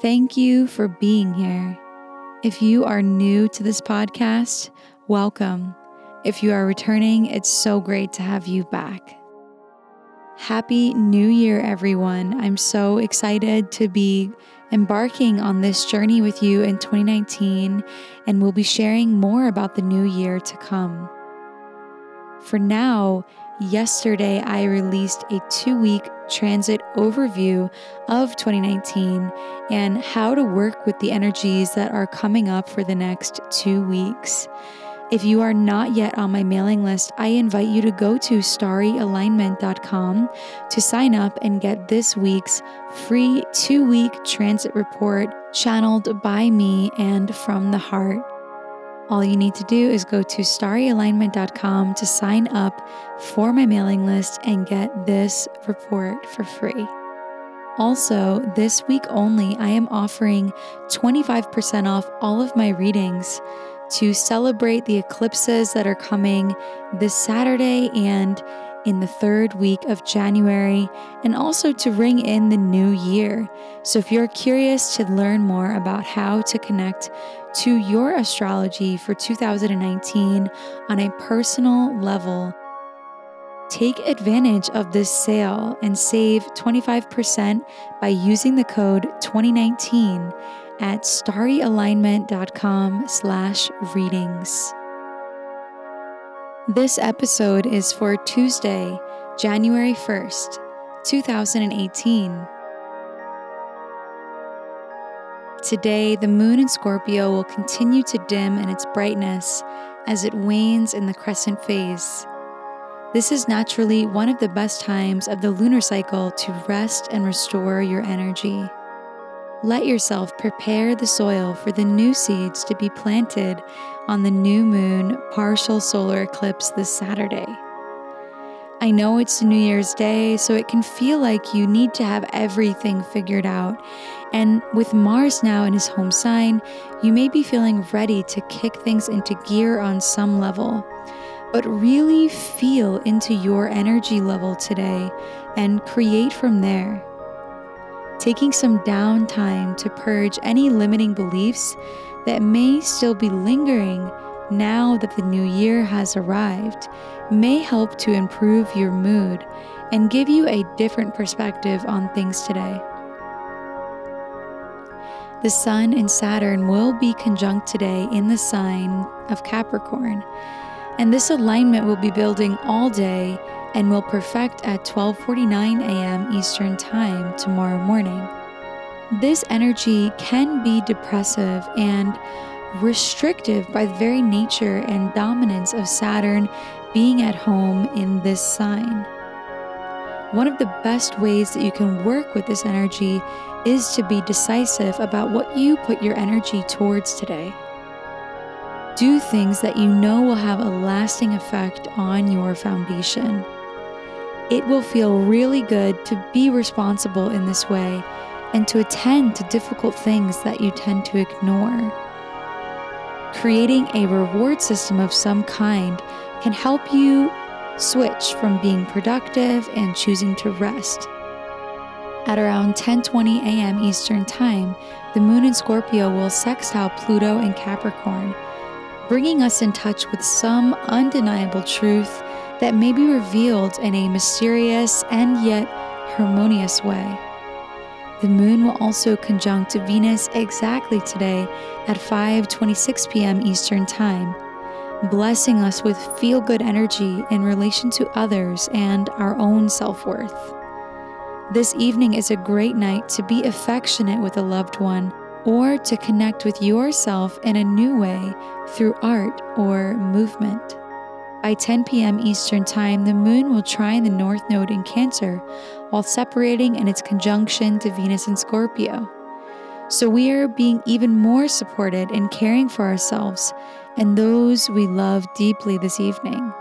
Thank you for being here. If you are new to this podcast, welcome. If you are returning, it's so great to have you back. Happy New Year, everyone. I'm so excited to be embarking on this journey with you in 2019, and we'll be sharing more about the new year to come. For now, yesterday I released a two week transit overview of 2019 and how to work with the energies that are coming up for the next two weeks. If you are not yet on my mailing list, I invite you to go to starryalignment.com to sign up and get this week's free two week transit report channeled by me and from the heart. All you need to do is go to starryalignment.com to sign up for my mailing list and get this report for free. Also, this week only, I am offering 25% off all of my readings to celebrate the eclipses that are coming this Saturday and in the third week of January, and also to ring in the new year. So, if you're curious to learn more about how to connect to your astrology for 2019 on a personal level, take advantage of this sale and save 25% by using the code 2019 at starryalignment.com slash readings. This episode is for Tuesday, January 1st, 2018. Today, the moon in Scorpio will continue to dim in its brightness as it wanes in the crescent phase. This is naturally one of the best times of the lunar cycle to rest and restore your energy. Let yourself prepare the soil for the new seeds to be planted on the new moon partial solar eclipse this Saturday. I know it's New Year's Day, so it can feel like you need to have everything figured out. And with Mars now in his home sign, you may be feeling ready to kick things into gear on some level. But really feel into your energy level today and create from there taking some downtime to purge any limiting beliefs that may still be lingering now that the new year has arrived may help to improve your mood and give you a different perspective on things today. The Sun and Saturn will be conjunct today in the sign of Capricorn, and this alignment will be building all day and will perfect at 12:49 a.m. Eastern Time tomorrow morning. This energy can be depressive and restrictive by the very nature and dominance of Saturn being at home in this sign. One of the best ways that you can work with this energy is to be decisive about what you put your energy towards today. Do things that you know will have a lasting effect on your foundation it will feel really good to be responsible in this way and to attend to difficult things that you tend to ignore. Creating a reward system of some kind can help you switch from being productive and choosing to rest. At around 10:20 a.m. Eastern Time, the moon in Scorpio will sextile Pluto in Capricorn, bringing us in touch with some undeniable truth that may be revealed in a mysterious and yet harmonious way. The moon will also conjunct Venus exactly today at 5:26 p.m. Eastern Time, blessing us with feel-good energy in relation to others and our own self-worth. This evening is a great night to be affectionate with a loved one or to connect with yourself in a new way through art or movement. By 10 p.m. Eastern Time, the moon will trine the north node in Cancer while separating in its conjunction to Venus in Scorpio. So we are being even more supported in caring for ourselves and those we love deeply this evening.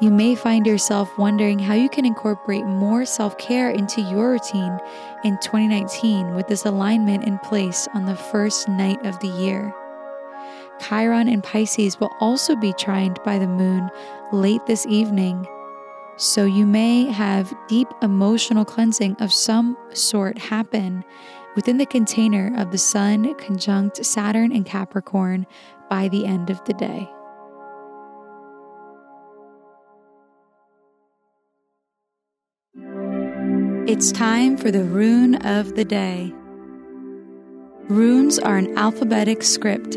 You may find yourself wondering how you can incorporate more self care into your routine in 2019 with this alignment in place on the first night of the year. Chiron and Pisces will also be trined by the moon late this evening, so you may have deep emotional cleansing of some sort happen within the container of the Sun conjunct Saturn and Capricorn by the end of the day. It's time for the rune of the day. Runes are an alphabetic script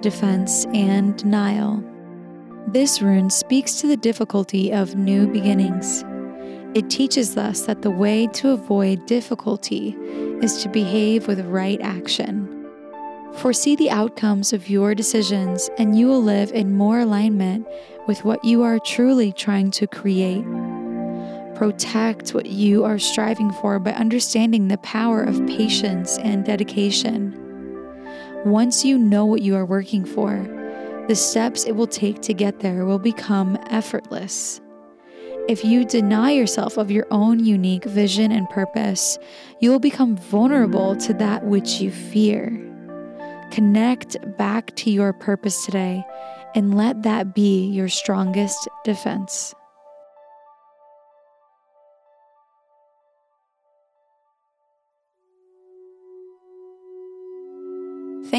defense, and denial. This rune speaks to the difficulty of new beginnings. It teaches us that the way to avoid difficulty is to behave with right action. Foresee the outcomes of your decisions, and you will live in more alignment with what you are truly trying to create. Protect what you are striving for by understanding the power of patience and dedication. Once you know what you are working for, the steps it will take to get there will become effortless. If you deny yourself of your own unique vision and purpose, you will become vulnerable to that which you fear. Connect back to your purpose today and let that be your strongest defense.